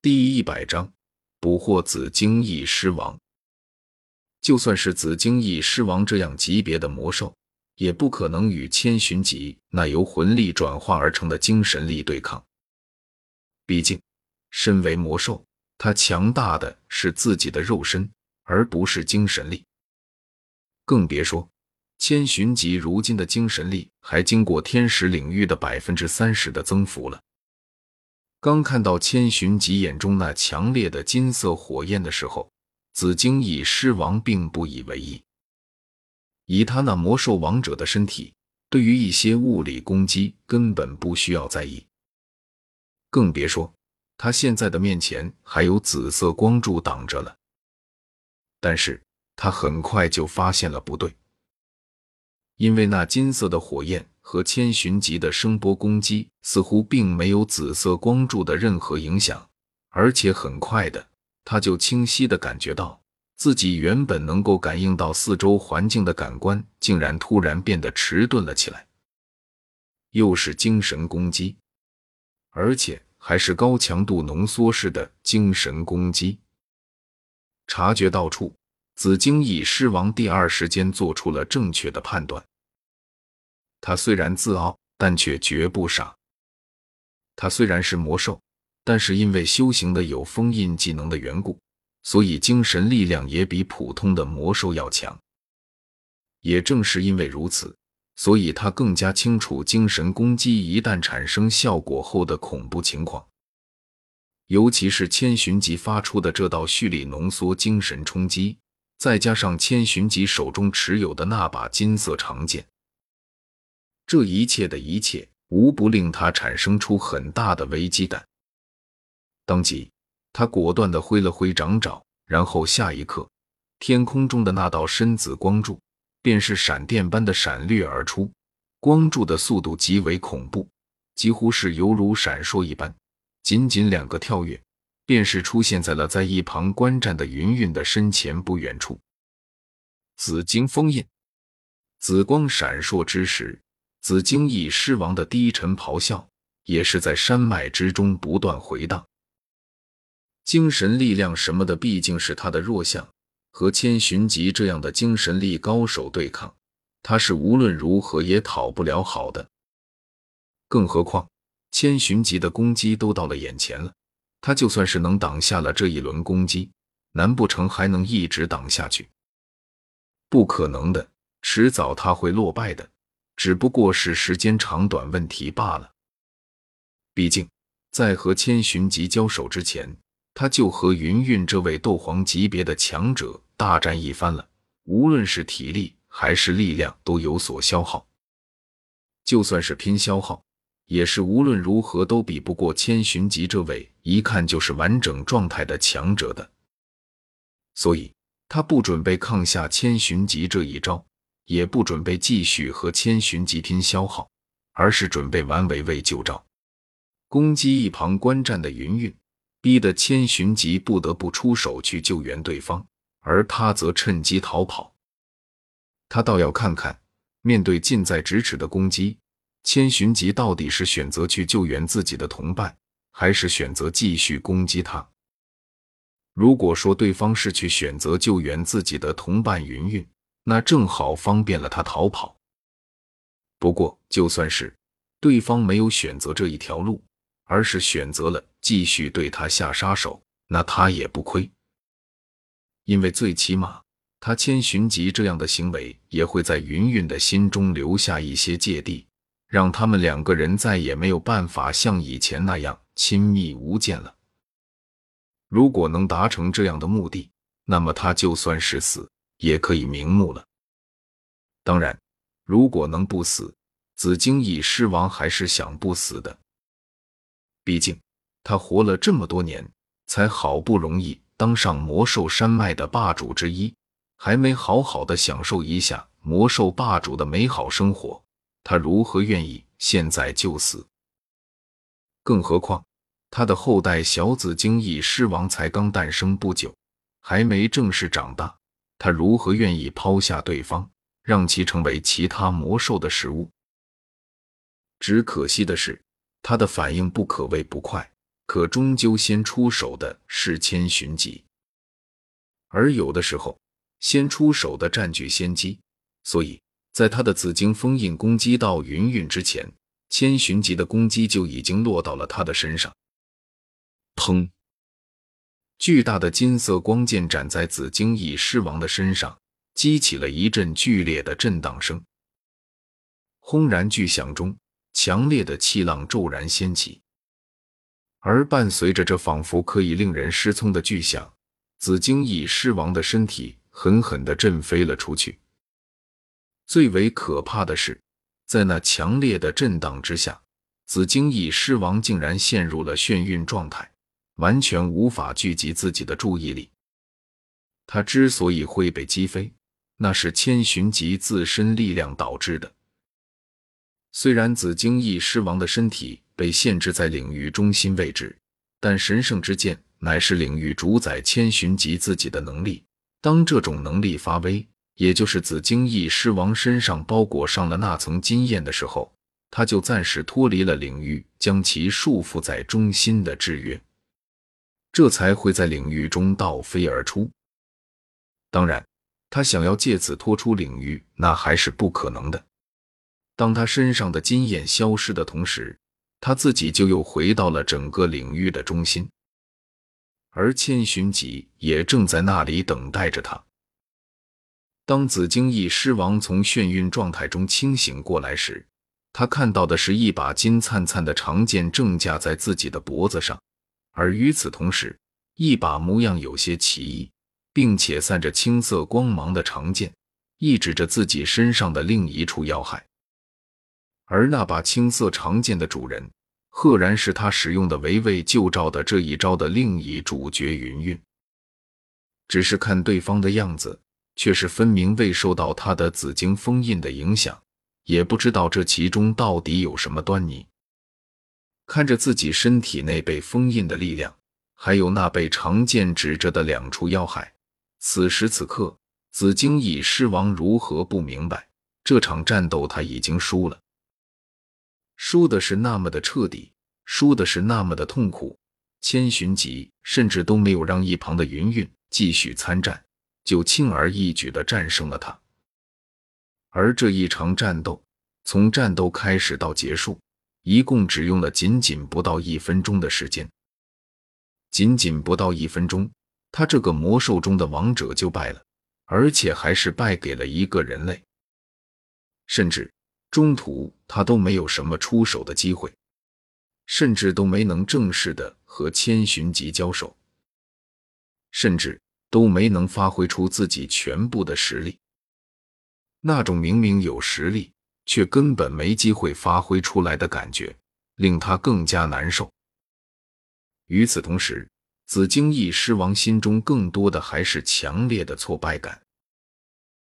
第一百章，捕获紫荆翼狮王。就算是紫荆翼狮王这样级别的魔兽，也不可能与千寻疾那由魂力转化而成的精神力对抗。毕竟，身为魔兽，它强大的是自己的肉身，而不是精神力。更别说。千寻疾如今的精神力还经过天使领域的百分之三十的增幅了。刚看到千寻疾眼中那强烈的金色火焰的时候，紫荆翼狮王并不以为意。以他那魔兽王者的身体，对于一些物理攻击根本不需要在意。更别说他现在的面前还有紫色光柱挡着了。但是他很快就发现了不对。因为那金色的火焰和千寻疾的声波攻击似乎并没有紫色光柱的任何影响，而且很快的，他就清晰的感觉到自己原本能够感应到四周环境的感官，竟然突然变得迟钝了起来。又是精神攻击，而且还是高强度浓缩式的精神攻击。察觉到处。紫荆翼狮王第二时间做出了正确的判断。他虽然自傲，但却绝不傻。他虽然是魔兽，但是因为修行的有封印技能的缘故，所以精神力量也比普通的魔兽要强。也正是因为如此，所以他更加清楚精神攻击一旦产生效果后的恐怖情况。尤其是千寻疾发出的这道蓄力浓缩精神冲击。再加上千寻疾手中持有的那把金色长剑，这一切的一切，无不令他产生出很大的危机感。当即，他果断地挥了挥掌爪，然后下一刻，天空中的那道深紫光柱便是闪电般的闪掠而出。光柱的速度极为恐怖，几乎是犹如闪烁一般，仅仅两个跳跃。便是出现在了在一旁观战的云云的身前不远处。紫金封印，紫光闪烁之时，紫荆翼狮王的低沉咆哮也是在山脉之中不断回荡。精神力量什么的，毕竟是他的弱项，和千寻疾这样的精神力高手对抗，他是无论如何也讨不了好的。更何况千寻疾的攻击都到了眼前了。他就算是能挡下了这一轮攻击，难不成还能一直挡下去？不可能的，迟早他会落败的，只不过是时间长短问题罢了。毕竟，在和千寻疾交手之前，他就和云韵这位斗皇级别的强者大战一番了，无论是体力还是力量都有所消耗。就算是拼消耗。也是无论如何都比不过千寻疾这位一看就是完整状态的强者的，所以他不准备抗下千寻疾这一招，也不准备继续和千寻疾拼消耗，而是准备玩围魏救赵，攻击一旁观战的云云，逼得千寻疾不得不出手去救援对方，而他则趁机逃跑。他倒要看看，面对近在咫尺的攻击。千寻疾到底是选择去救援自己的同伴，还是选择继续攻击他？如果说对方是去选择救援自己的同伴云云，那正好方便了他逃跑。不过，就算是对方没有选择这一条路，而是选择了继续对他下杀手，那他也不亏，因为最起码他千寻疾这样的行为也会在云云的心中留下一些芥蒂。让他们两个人再也没有办法像以前那样亲密无间了。如果能达成这样的目的，那么他就算是死也可以瞑目了。当然，如果能不死，紫荆翼狮王还是想不死的。毕竟他活了这么多年，才好不容易当上魔兽山脉的霸主之一，还没好好的享受一下魔兽霸主的美好生活。他如何愿意现在就死？更何况他的后代小紫荆翼狮王才刚诞生不久，还没正式长大，他如何愿意抛下对方，让其成为其他魔兽的食物？只可惜的是，他的反应不可谓不快，可终究先出手的是千寻疾，而有的时候先出手的占据先机，所以在他的紫晶封印攻击到云韵之前，千寻疾的攻击就已经落到了他的身上。砰！巨大的金色光剑斩在紫晶翼狮王的身上，激起了一阵剧烈的震荡声。轰然巨响中，强烈的气浪骤然掀起，而伴随着这仿佛可以令人失聪的巨响，紫晶翼狮王的身体狠狠地震飞了出去。最为可怕的是，在那强烈的震荡之下，紫晶翼狮王竟然陷入了眩晕状态。完全无法聚集自己的注意力。他之所以会被击飞，那是千寻疾自身力量导致的。虽然紫晶翼狮王的身体被限制在领域中心位置，但神圣之剑乃是领域主宰千寻疾自己的能力。当这种能力发威，也就是紫晶翼狮王身上包裹上了那层金焰的时候，他就暂时脱离了领域将其束缚在中心的制约。这才会在领域中倒飞而出。当然，他想要借此脱出领域，那还是不可能的。当他身上的金焰消失的同时，他自己就又回到了整个领域的中心，而千寻疾也正在那里等待着他。当紫荆翼狮王从眩晕状态中清醒过来时，他看到的是一把金灿灿的长剑正架在自己的脖子上。而与此同时，一把模样有些奇异，并且散着青色光芒的长剑，一指着自己身上的另一处要害。而那把青色长剑的主人，赫然是他使用的围魏救赵的这一招的另一主角云韵。只是看对方的样子，却是分明未受到他的紫晶封印的影响，也不知道这其中到底有什么端倪。看着自己身体内被封印的力量，还有那被长剑指着的两处要害，此时此刻，紫荆翼狮王如何不明白这场战斗他已经输了，输的是那么的彻底，输的是那么的痛苦。千寻疾甚至都没有让一旁的云韵继续参战，就轻而易举地战胜了他。而这一场战斗，从战斗开始到结束。一共只用了仅仅不到一分钟的时间，仅仅不到一分钟，他这个魔兽中的王者就败了，而且还是败给了一个人类。甚至中途他都没有什么出手的机会，甚至都没能正式的和千寻疾交手，甚至都没能发挥出自己全部的实力。那种明明有实力。却根本没机会发挥出来的感觉，令他更加难受。与此同时，紫荆翼狮王心中更多的还是强烈的挫败感。